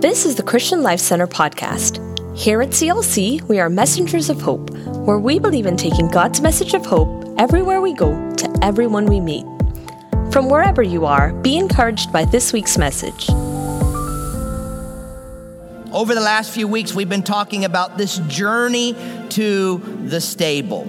This is the Christian Life Center podcast. Here at CLC, we are messengers of hope, where we believe in taking God's message of hope everywhere we go to everyone we meet. From wherever you are, be encouraged by this week's message. Over the last few weeks, we've been talking about this journey to the stable.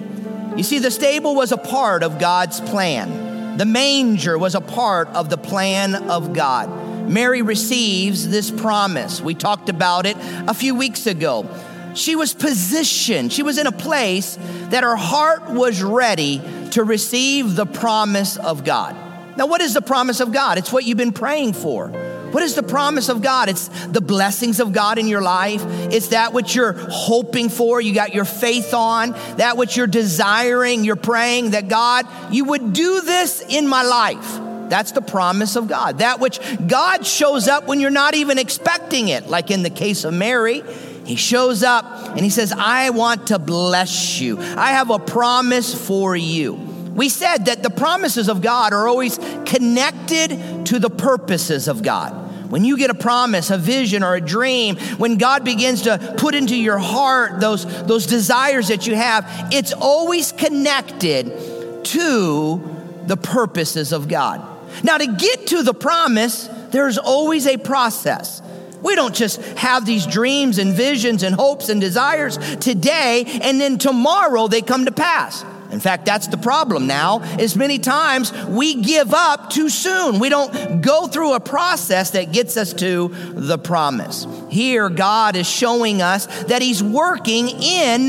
You see, the stable was a part of God's plan. The manger was a part of the plan of God. Mary receives this promise. We talked about it a few weeks ago. She was positioned, she was in a place that her heart was ready to receive the promise of God. Now, what is the promise of God? It's what you've been praying for. What is the promise of God? It's the blessings of God in your life. It's that which you're hoping for, you got your faith on, that which you're desiring, you're praying that God, you would do this in my life. That's the promise of God. That which God shows up when you're not even expecting it, like in the case of Mary. He shows up and he says, I want to bless you. I have a promise for you. We said that the promises of God are always connected to the purposes of God. When you get a promise, a vision, or a dream, when God begins to put into your heart those, those desires that you have, it's always connected to the purposes of God. Now, to get to the promise, there's always a process. We don't just have these dreams and visions and hopes and desires today and then tomorrow they come to pass. In fact, that's the problem now, is many times we give up too soon. We don't go through a process that gets us to the promise. Here, God is showing us that He's working in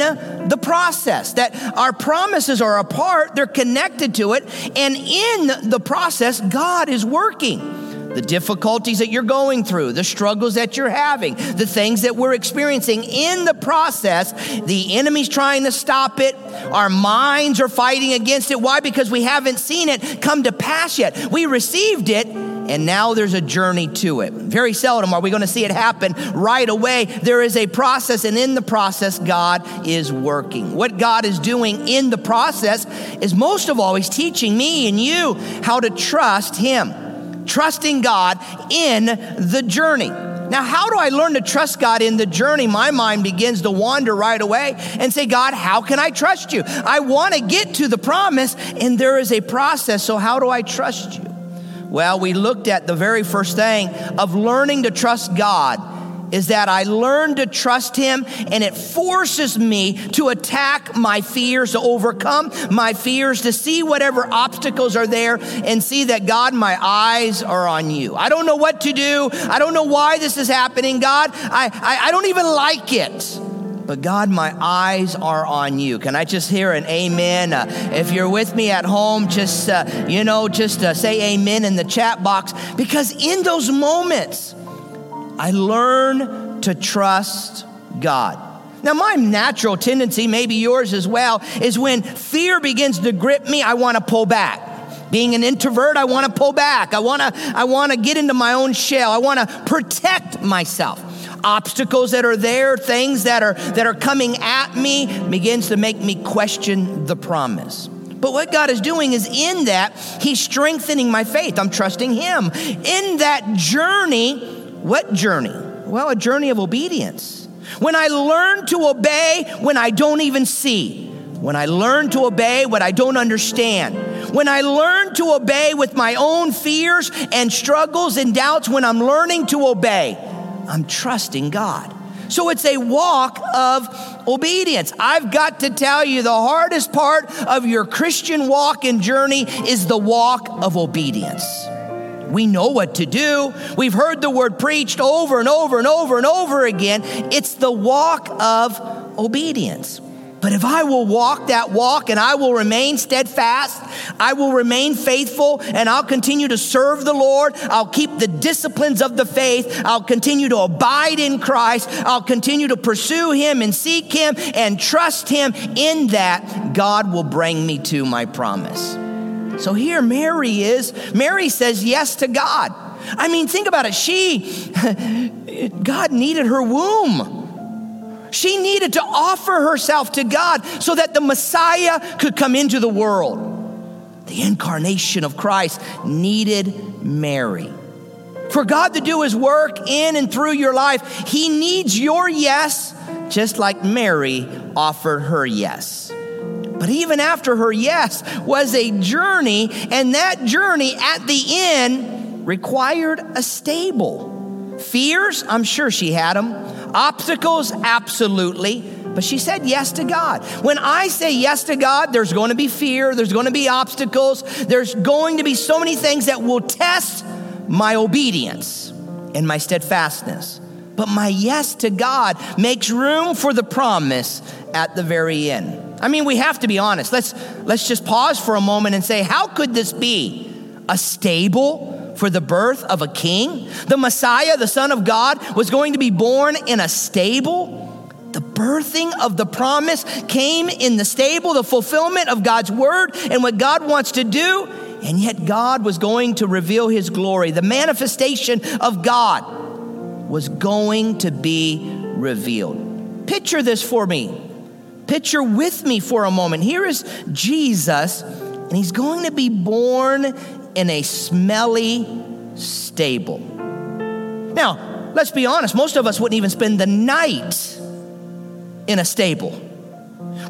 the process, that our promises are a part, they're connected to it, and in the process, God is working the difficulties that you're going through, the struggles that you're having, the things that we're experiencing in the process, the enemy's trying to stop it. Our minds are fighting against it. Why? Because we haven't seen it come to pass yet. We received it, and now there's a journey to it. Very seldom are we going to see it happen right away. There is a process, and in the process, God is working. What God is doing in the process is most of all, He's teaching me and you how to trust Him trusting God in the journey. Now, how do I learn to trust God in the journey? My mind begins to wander right away and say, God, how can I trust you? I want to get to the promise, and there is a process, so how do I trust you? Well, we looked at the very first thing of learning to trust God is that I learn to trust Him and it forces me to attack my fears, to overcome my fears, to see whatever obstacles are there and see that God, my eyes are on you. I don't know what to do. I don't know why this is happening. God, I, I, I don't even like it. But God, my eyes are on you. Can I just hear an amen? Uh, if you're with me at home, just, uh, you know, just uh, say amen in the chat box. Because in those moments, I learn to trust God. Now, my natural tendency, maybe yours as well, is when fear begins to grip me, I want to pull back. Being an introvert, I want to pull back. I want to I want to get into my own shell. I want to protect myself. Obstacles that are there, things that are that are coming at me begins to make me question the promise. But what God is doing is in that, He's strengthening my faith. I'm trusting Him. In that journey, what journey? Well, a journey of obedience. When I learn to obey when I don't even see. When I learn to obey what I don't understand. When I learn to obey with my own fears and struggles and doubts, when I'm learning to obey, I'm trusting God. So it's a walk of obedience. I've got to tell you, the hardest part of your Christian walk and journey is the walk of obedience. We know what to do. We've heard the word preached over and over and over and over again. It's the walk of obedience. But if I will walk that walk and I will remain steadfast, I will remain faithful, and I'll continue to serve the Lord. I'll keep the disciplines of the faith. I'll continue to abide in Christ. I'll continue to pursue Him and seek Him and trust Him. In that, God will bring me to my promise. So here Mary is. Mary says yes to God. I mean, think about it. She, God needed her womb. She needed to offer herself to God so that the Messiah could come into the world. The incarnation of Christ needed Mary. For God to do his work in and through your life, he needs your yes, just like Mary offered her yes. But even after her yes was a journey, and that journey at the end required a stable. Fears, I'm sure she had them. Obstacles, absolutely. But she said yes to God. When I say yes to God, there's going to be fear, there's going to be obstacles, there's going to be so many things that will test my obedience and my steadfastness. But my yes to God makes room for the promise at the very end. I mean, we have to be honest. Let's, let's just pause for a moment and say, how could this be? A stable for the birth of a king? The Messiah, the Son of God, was going to be born in a stable? The birthing of the promise came in the stable, the fulfillment of God's word and what God wants to do. And yet, God was going to reveal his glory. The manifestation of God was going to be revealed. Picture this for me. Picture with me for a moment. Here is Jesus, and he's going to be born in a smelly stable. Now, let's be honest, most of us wouldn't even spend the night in a stable.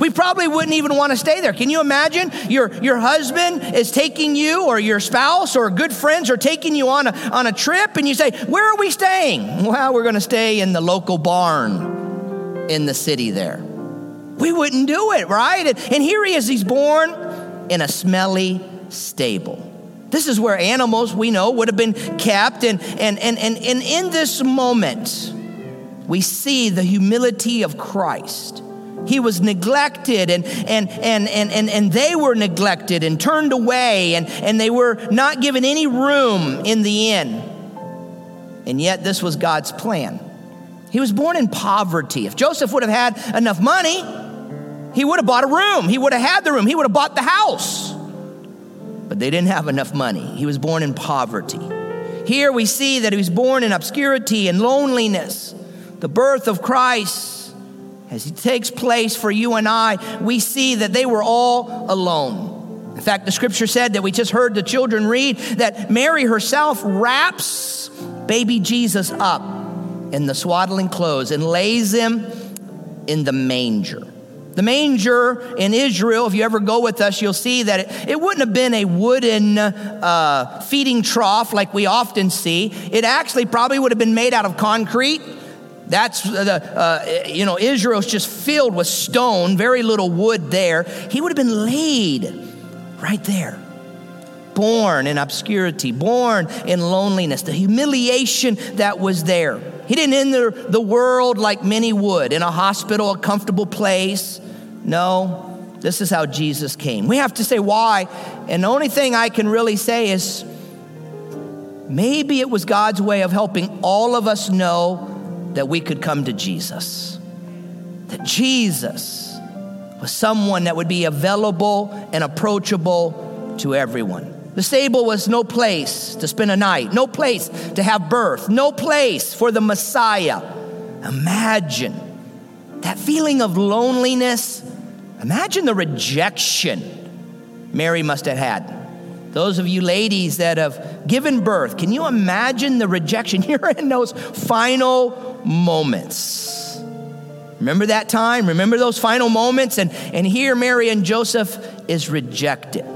We probably wouldn't even want to stay there. Can you imagine? Your, your husband is taking you, or your spouse, or good friends are taking you on a, on a trip, and you say, Where are we staying? Well, we're going to stay in the local barn in the city there. We wouldn't do it, right? And, and here he is, he's born in a smelly stable. This is where animals we know would have been kept. And, and, and, and, and in this moment, we see the humility of Christ. He was neglected and, and, and, and, and, and they were neglected and turned away and, and they were not given any room in the inn. And yet, this was God's plan. He was born in poverty. If Joseph would have had enough money, he would have bought a room. He would have had the room. He would have bought the house. But they didn't have enough money. He was born in poverty. Here we see that he was born in obscurity and loneliness the birth of Christ, as he takes place for you and I, we see that they were all alone. In fact, the scripture said that we just heard the children read that Mary herself wraps baby Jesus up in the swaddling clothes and lays him in the manger. The manger in Israel, if you ever go with us, you'll see that it, it wouldn't have been a wooden uh, feeding trough like we often see. It actually probably would have been made out of concrete that's the, uh, you know, Israel's just filled with stone, very little wood there. He would have been laid right there. Born in obscurity, born in loneliness, the humiliation that was there. He didn't enter the world like many would, in a hospital, a comfortable place. No, this is how Jesus came. We have to say why, and the only thing I can really say is maybe it was God's way of helping all of us know that we could come to Jesus. That Jesus was someone that would be available and approachable to everyone. The stable was no place to spend a night, no place to have birth, no place for the Messiah. Imagine that feeling of loneliness. Imagine the rejection Mary must have had. Those of you ladies that have given birth, can you imagine the rejection? You're in those final moments. Remember that time? Remember those final moments? And, and here Mary and Joseph is rejected.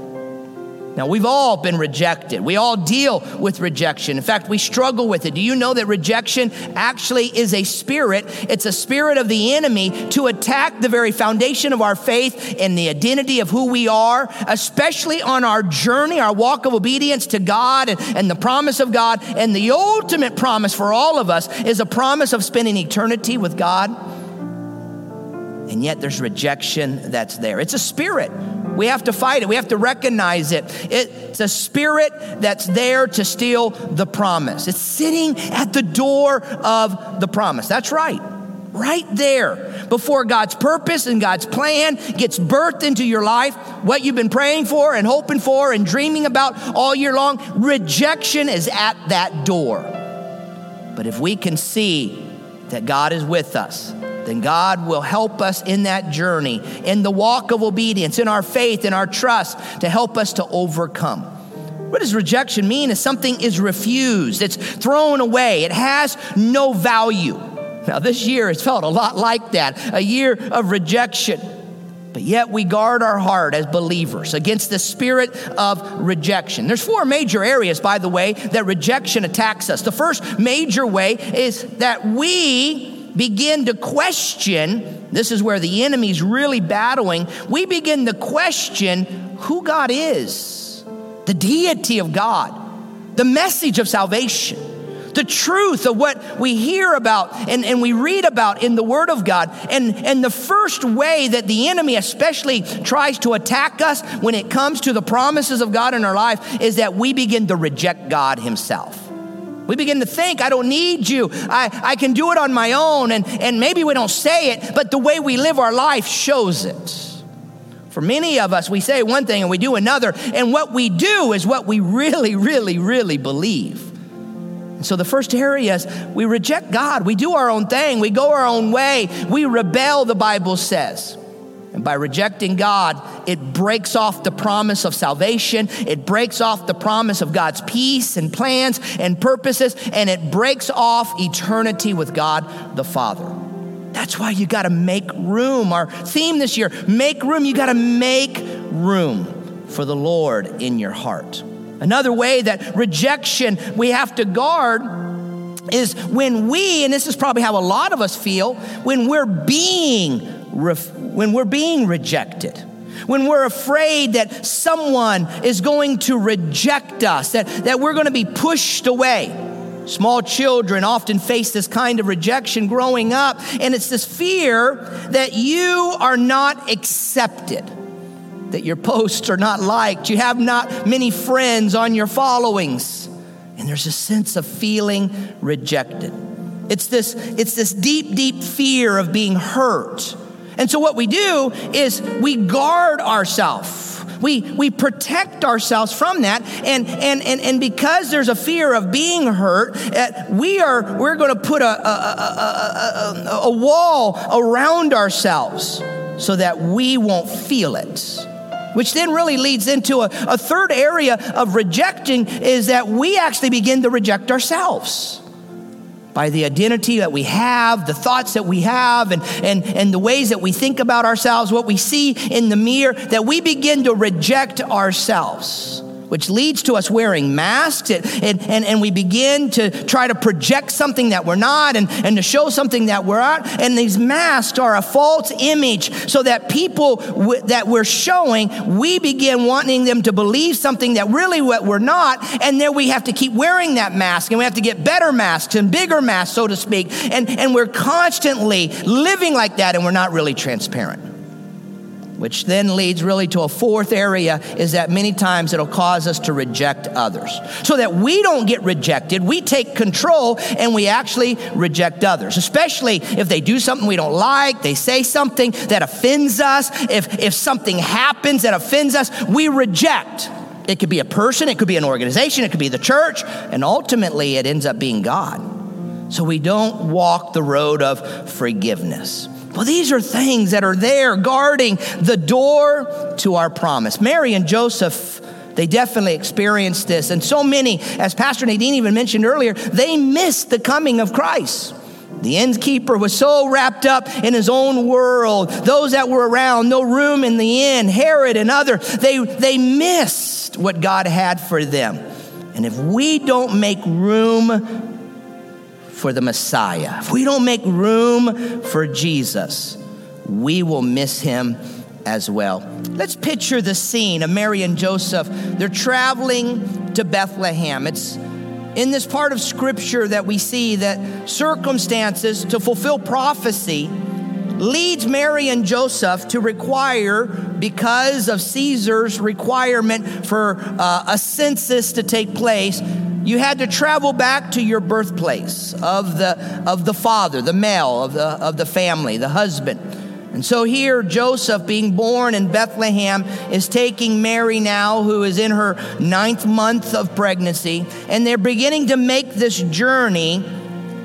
Now, we've all been rejected. We all deal with rejection. In fact, we struggle with it. Do you know that rejection actually is a spirit? It's a spirit of the enemy to attack the very foundation of our faith and the identity of who we are, especially on our journey, our walk of obedience to God and, and the promise of God. And the ultimate promise for all of us is a promise of spending eternity with God. And yet there's rejection that's there. It's a spirit. We have to fight it. We have to recognize it. It's a spirit that's there to steal the promise. It's sitting at the door of the promise. That's right. Right there before God's purpose and God's plan gets birthed into your life, what you've been praying for and hoping for and dreaming about all year long, rejection is at that door. But if we can see that God is with us, then God will help us in that journey, in the walk of obedience, in our faith, in our trust, to help us to overcome. What does rejection mean? Is something is refused, it's thrown away, it has no value. Now, this year has felt a lot like that a year of rejection. But yet we guard our heart as believers against the spirit of rejection. There's four major areas, by the way, that rejection attacks us. The first major way is that we begin to question this is where the enemy's really battling. We begin to question who God is, the deity of God, the message of salvation the truth of what we hear about and, and we read about in the Word of God. And, and the first way that the enemy especially tries to attack us when it comes to the promises of God in our life is that we begin to reject God Himself. We begin to think, I don't need you. I, I can do it on my own. And, and maybe we don't say it, but the way we live our life shows it. For many of us, we say one thing and we do another. And what we do is what we really, really, really believe. So, the first area is we reject God. We do our own thing. We go our own way. We rebel, the Bible says. And by rejecting God, it breaks off the promise of salvation. It breaks off the promise of God's peace and plans and purposes. And it breaks off eternity with God the Father. That's why you got to make room. Our theme this year make room. You got to make room for the Lord in your heart. Another way that rejection we have to guard is when we, and this is probably how a lot of us feel, when we're being, when we're being rejected when we're afraid that someone is going to reject us, that, that we're going to be pushed away. Small children often face this kind of rejection growing up, and it's this fear that you are not accepted that your posts are not liked, you have not many friends on your followings, and there's a sense of feeling rejected. It's this, it's this deep, deep fear of being hurt. And so, what we do is we guard ourselves. We, we protect ourselves from that. And, and, and, and because there's a fear of being hurt, uh, we are, we're going to put a, a, a, a, wall around ourselves so that we won't feel it which then really leads into a, a third area of rejecting is that we actually begin to reject ourselves by the identity that we have, the thoughts that we have, and, and, and the ways that we think about ourselves, what we see in the mirror, that we begin to reject ourselves which leads to us wearing masks and, and, and, we begin to try to project something that we're not and, and to show something that we're not. And these masks are a false image so that people w- that we're showing, we begin wanting them to believe something that really what we're not. And then we have to keep wearing that mask and we have to get better masks and bigger masks, so to speak. And, and we're constantly living like that and we're not really transparent which then leads really to a fourth area is that many times it'll cause us to reject others. So that we don't get rejected, we take control and we actually reject others, especially if they do something we don't like, they say something that offends us, if, if something happens that offends us, we reject. It could be a person, it could be an organization, it could be the church, and ultimately it ends up being God. So we don't walk the road of forgiveness. Well, these are things that are there guarding the door to our promise. Mary and Joseph, they definitely experienced this. And so many, as Pastor Nadine even mentioned earlier, they missed the coming of Christ. The innkeeper was so wrapped up in his own world. Those that were around, no room in the inn, Herod and other, they, they missed what God had for them. And if we don't make room for the Messiah, if we don't make room for Jesus, we will miss him as well. Let's picture the scene of Mary and Joseph. They're traveling to Bethlehem. It's in this part of scripture that we see that circumstances to fulfill prophecy leads Mary and Joseph to require, because of Caesar's requirement for uh, a census to take place, you had to travel back to your birthplace of the, of the father, the male of the, of the family, the husband. And so here, Joseph, being born in Bethlehem, is taking Mary now, who is in her ninth month of pregnancy, and they're beginning to make this journey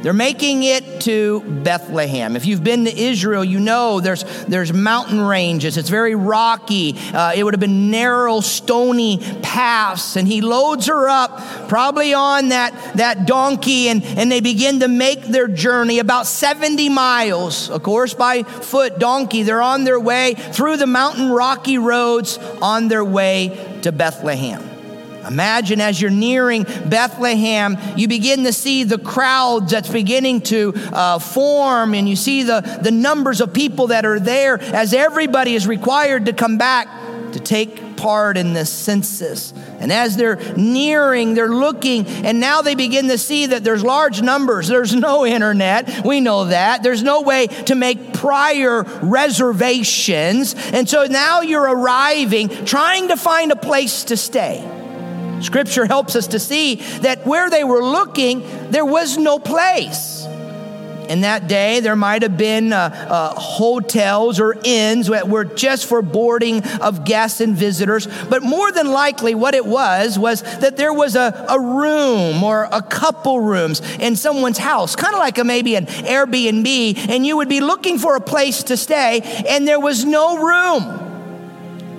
They're making it to Bethlehem. If you've been to Israel, you know there's, there's mountain ranges. It's very rocky. Uh, it would have been narrow, stony paths. And he loads her up, probably on that, that donkey, and, and they begin to make their journey about 70 miles. Of course, by foot, donkey. They're on their way through the mountain rocky roads on their way to Bethlehem. Imagine as you're nearing Bethlehem, you begin to see the crowds that's beginning to uh, form, and you see the, the numbers of people that are there as everybody is required to come back to take part in this census. And as they're nearing, they're looking, and now they begin to see that there's large numbers. There's no internet. We know that. There's no way to make prior reservations. And so now you're arriving, trying to find a place to stay. Scripture helps us to see that where they were looking, there was no place. In that day, there might have been uh, uh, hotels or inns that were just for boarding of guests and visitors. But more than likely, what it was was that there was a, a room or a couple rooms in someone's house, kind of like a, maybe an Airbnb, and you would be looking for a place to stay, and there was no room.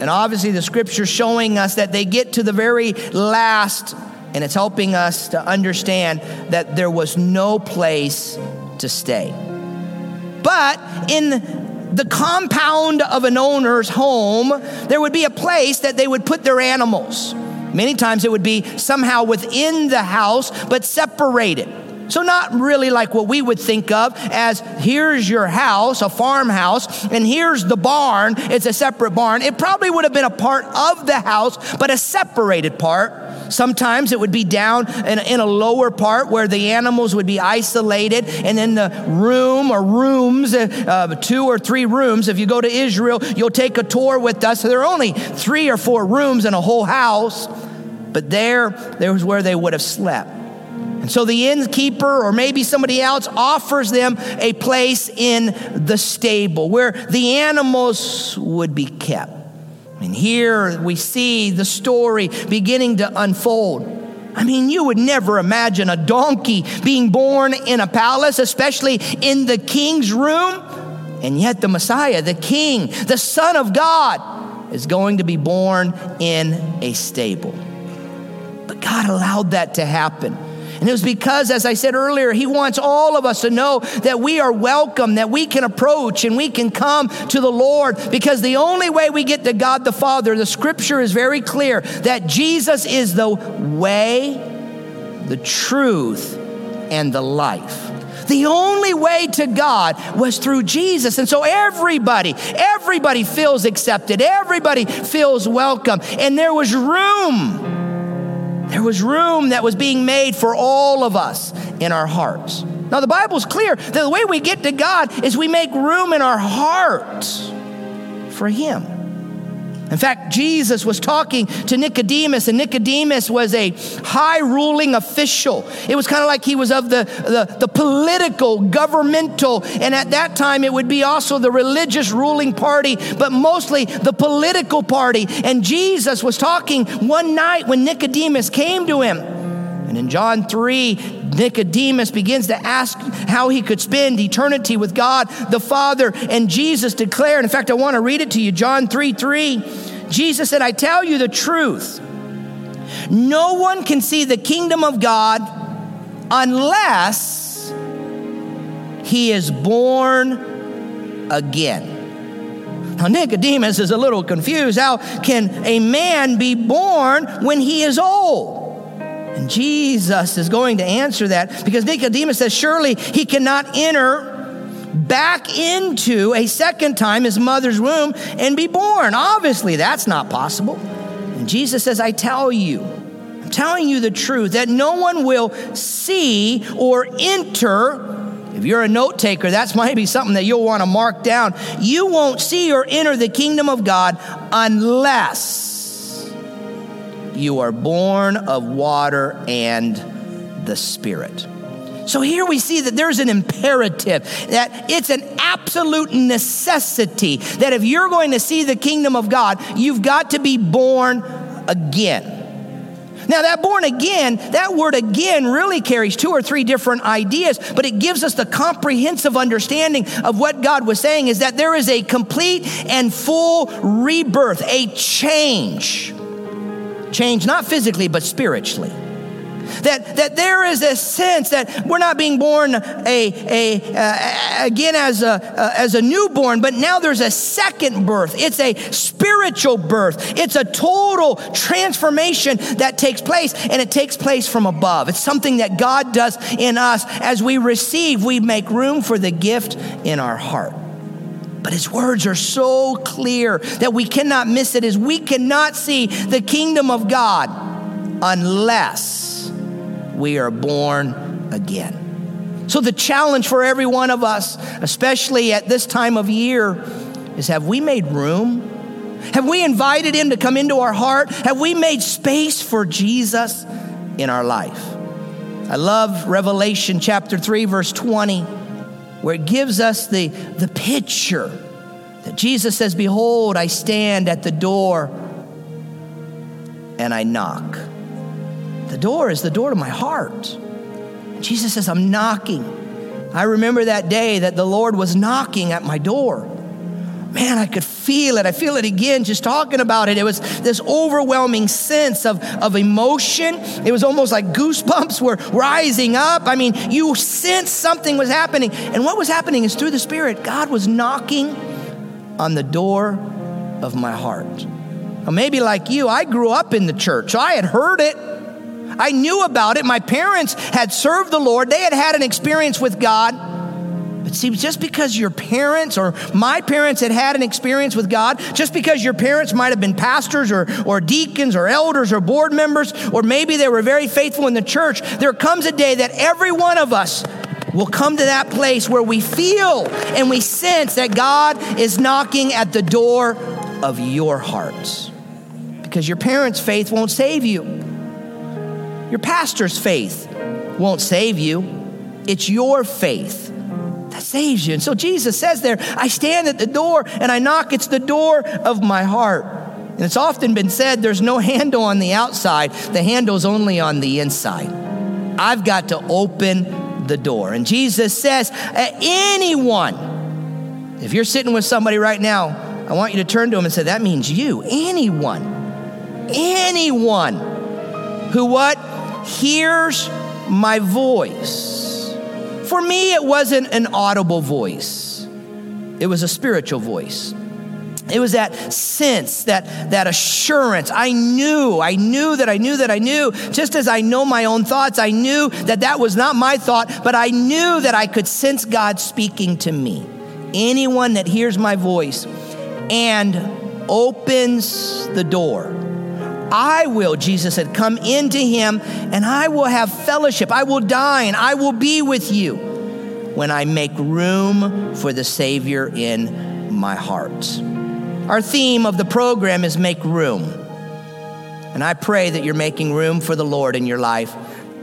And obviously, the scripture showing us that they get to the very last, and it's helping us to understand that there was no place to stay. But in the compound of an owner's home, there would be a place that they would put their animals. Many times it would be somehow within the house, but separated. So, not really like what we would think of as here's your house, a farmhouse, and here's the barn. It's a separate barn. It probably would have been a part of the house, but a separated part. Sometimes it would be down in, in, a lower part where the animals would be isolated, and then the room or rooms, uh, two or three rooms. If you go to Israel, you'll take a tour with us. There are only three or four rooms in a whole house, but there, there was where they would have slept. And so the innkeeper or maybe somebody else offers them a place in the stable where the animals would be kept. And here we see the story beginning to unfold. I mean, you would never imagine a donkey being born in a palace, especially in the king's room. And yet, the Messiah, the king, the Son of God, is going to be born in a stable. But God allowed that to happen. And it was because, as I said earlier, He wants all of us to know that we are welcome, that we can approach and we can come to the Lord because the only way we get to God the Father, the scripture is very clear that Jesus is the way, the truth, and the life. The only way to God was through Jesus. And so everybody, everybody feels accepted. Everybody feels welcome. And there was room there was room that was being made for all of us in our hearts. Now, the Bible's clear that the way we get to God is we make room in our hearts for Him. In fact, Jesus was talking to Nicodemus, and Nicodemus was a high ruling official. It was kind of like he was of the, the, the, political, governmental, and at that time it would be also the religious ruling party, but mostly the political party. And Jesus was talking one night when Nicodemus came to him. And in John 3, Nicodemus begins to ask how he could spend eternity with God the Father. And Jesus declared, in fact, I want to read it to you John 3 3. Jesus said, I tell you the truth. No one can see the kingdom of God unless he is born again. Now, Nicodemus is a little confused. How can a man be born when he is old? And Jesus is going to answer that because Nicodemus says, Surely he cannot enter back into a second time his mother's womb and be born. Obviously, that's not possible. And Jesus says, I tell you, I'm telling you the truth that no one will see or enter. If you're a note taker, that's maybe something that you'll want to mark down. You won't see or enter the kingdom of God unless you are born of water and the Spirit. So here we see that there's an imperative, that it's an absolute necessity that if you're going to see the kingdom of God, you've got to be born again. Now, that born again, that word again really carries two or three different ideas, but it gives us the comprehensive understanding of what God was saying is that there is a complete and full rebirth, a change. Change not physically, but spiritually. That, that there is a sense that we're not being born a, a, again as a, as a newborn, but now there's a second birth. It's a spiritual birth. It's a total transformation that takes place, and it takes place from above. It's something that God does in us. As we receive, we make room for the gift in our heart. But his words are so clear that we cannot miss it, as we cannot see the kingdom of God unless we are born again. So, the challenge for every one of us, especially at this time of year, is have we made room? Have we invited him to come into our heart? Have we made space for Jesus in our life? I love Revelation chapter 3, verse 20, where it gives us the, the picture that Jesus says, Behold, I stand at the door and I knock. The door is the door to my heart. Jesus says, I'm knocking. I remember that day that the Lord was knocking at my door. Man, I could feel it. I feel it again just talking about it. It was this overwhelming sense of, of emotion. It was almost like goosebumps were rising up. I mean, you sensed something was happening. And what was happening is through the Spirit, God was knocking on the door of my heart. Now, maybe like you, I grew up in the church, I had heard it. I knew about it. My parents had served the Lord, they had had an experience with God. But see, just because your parents or my parents had had an experience with God, just because your parents might have been pastors or, or deacons or elders or board members, or maybe they were very faithful in the church, there comes a day that every one of us will come to that place where we feel and we sense that God is knocking at the door of your hearts. Because your parents' faith won't save you. Your pastor's faith won't save you, it's your faith saves you. And so Jesus says there, I stand at the door and I knock. It's the door of my heart. And it's often been said there's no handle on the outside, the handle's only on the inside. I've got to open the door. And Jesus says, anyone, if you're sitting with somebody right now, I want you to turn to him and say, that means you. Anyone, anyone who what? hears my voice. For me, it wasn't an audible voice, it was a spiritual voice. It was that sense, that, that assurance. I knew, I knew that I knew that I knew. Just as I know my own thoughts, I knew that that was not my thought, but I knew that I could sense God speaking to me. Anyone that hears my voice and opens the door I will, Jesus said, come into him and I will have fellowship. I will dine. I will be with you when I make room for the Savior in my heart. Our theme of the program is make room. And I pray that you're making room for the Lord in your life.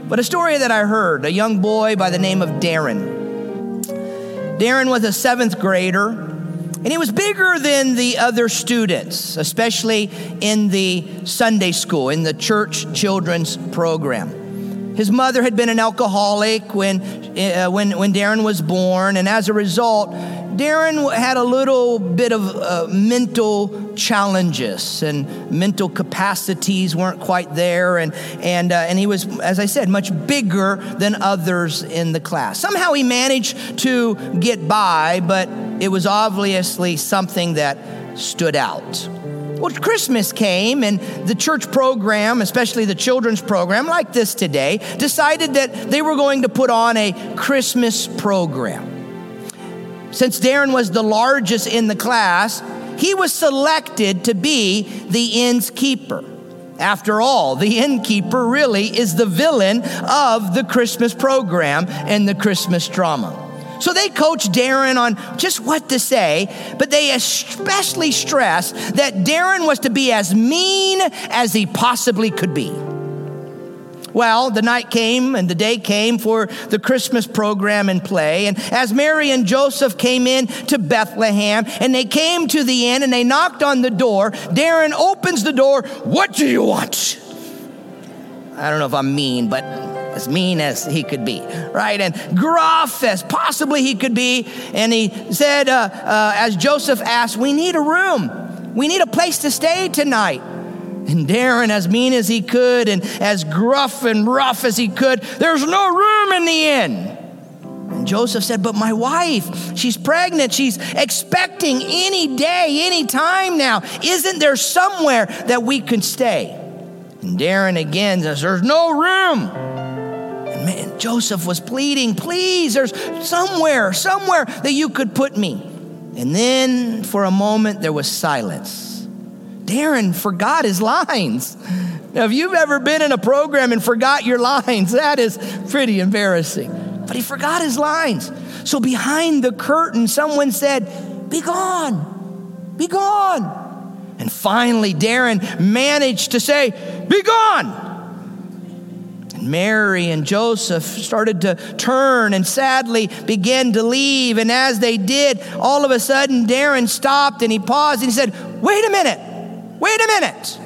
But a story that I heard a young boy by the name of Darren. Darren was a seventh grader and he was bigger than the other students, especially in the Sunday school, in the church children's program. His mother had been an alcoholic when, uh, when, when Darren was born, and as a result, Darren had a little bit of uh, mental challenges and mental capacities weren't quite there. And, and, uh, and he was, as I said, much bigger than others in the class. Somehow he managed to get by, but it was obviously something that stood out. Well, Christmas came, and the church program, especially the children's program, like this today, decided that they were going to put on a Christmas program. Since Darren was the largest in the class, he was selected to be the inn's keeper. After all, the innkeeper really is the villain of the Christmas program and the Christmas drama. So they coached Darren on just what to say, but they especially stressed that Darren was to be as mean as he possibly could be. Well, the night came and the day came for the Christmas program and play. And as Mary and Joseph came in to Bethlehem and they came to the inn and they knocked on the door, Darren opens the door. What do you want? I don't know if I'm mean, but as mean as he could be, right? And gruff as possibly he could be. And he said, uh, uh, as Joseph asked, We need a room. We need a place to stay tonight. And Darren, as mean as he could and as gruff and rough as he could, there's no room in the inn. And Joseph said, But my wife, she's pregnant. She's expecting any day, any time now. Isn't there somewhere that we can stay? And Darren again says, There's no room. And man, Joseph was pleading, Please, there's somewhere, somewhere that you could put me. And then for a moment, there was silence. Darren forgot his lines. Now, if you've ever been in a program and forgot your lines, that is pretty embarrassing. But he forgot his lines. So behind the curtain, someone said, Be gone, be gone. And finally, Darren managed to say, Be gone. And Mary and Joseph started to turn and sadly began to leave. And as they did, all of a sudden, Darren stopped and he paused and he said, Wait a minute. Wait a minute.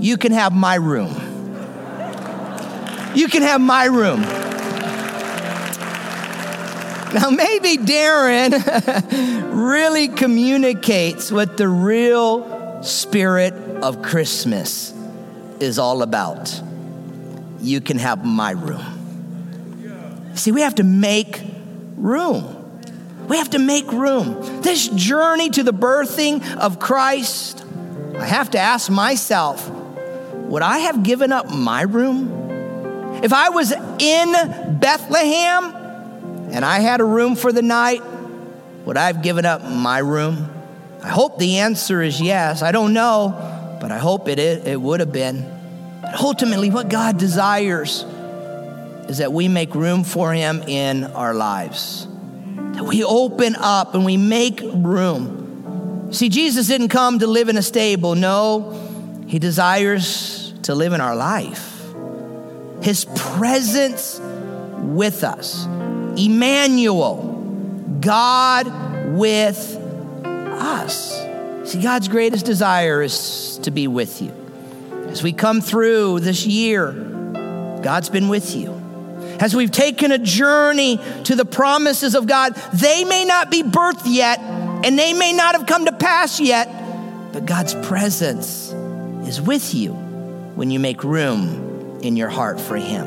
You can have my room. You can have my room. Now, maybe Darren really communicates what the real spirit of Christmas is all about. You can have my room. See, we have to make room. We have to make room. This journey to the birthing of Christ, I have to ask myself would I have given up my room? If I was in Bethlehem and I had a room for the night, would I have given up my room? I hope the answer is yes. I don't know, but I hope it, it would have been. But ultimately, what God desires is that we make room for Him in our lives that we open up and we make room. See, Jesus didn't come to live in a stable. No, He desires to live in our life. His presence with us. Emmanuel, God with us. See, God's greatest desire is to be with you. As we come through this year, God's been with you as we've taken a journey to the promises of God, they may not be birthed yet and they may not have come to pass yet, but God's presence is with you when you make room in your heart for Him.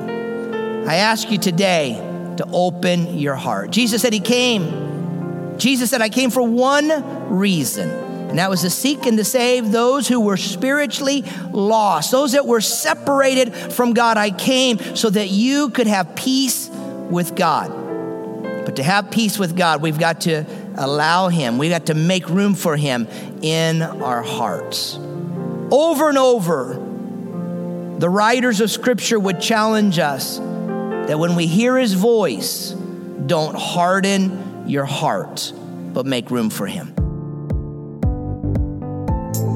I ask you today to open your heart. Jesus said He came. Jesus said, I came for one reason and that was to seek and to save those who were spiritually lost, those that were separated from God. I came so that you could have peace with God. But to have peace with God, we've got to allow Him, we've got to make room for Him in our hearts. Over and over, the writers of Scripture would challenge us that when we hear His voice, don't harden your heart, but make room for Him.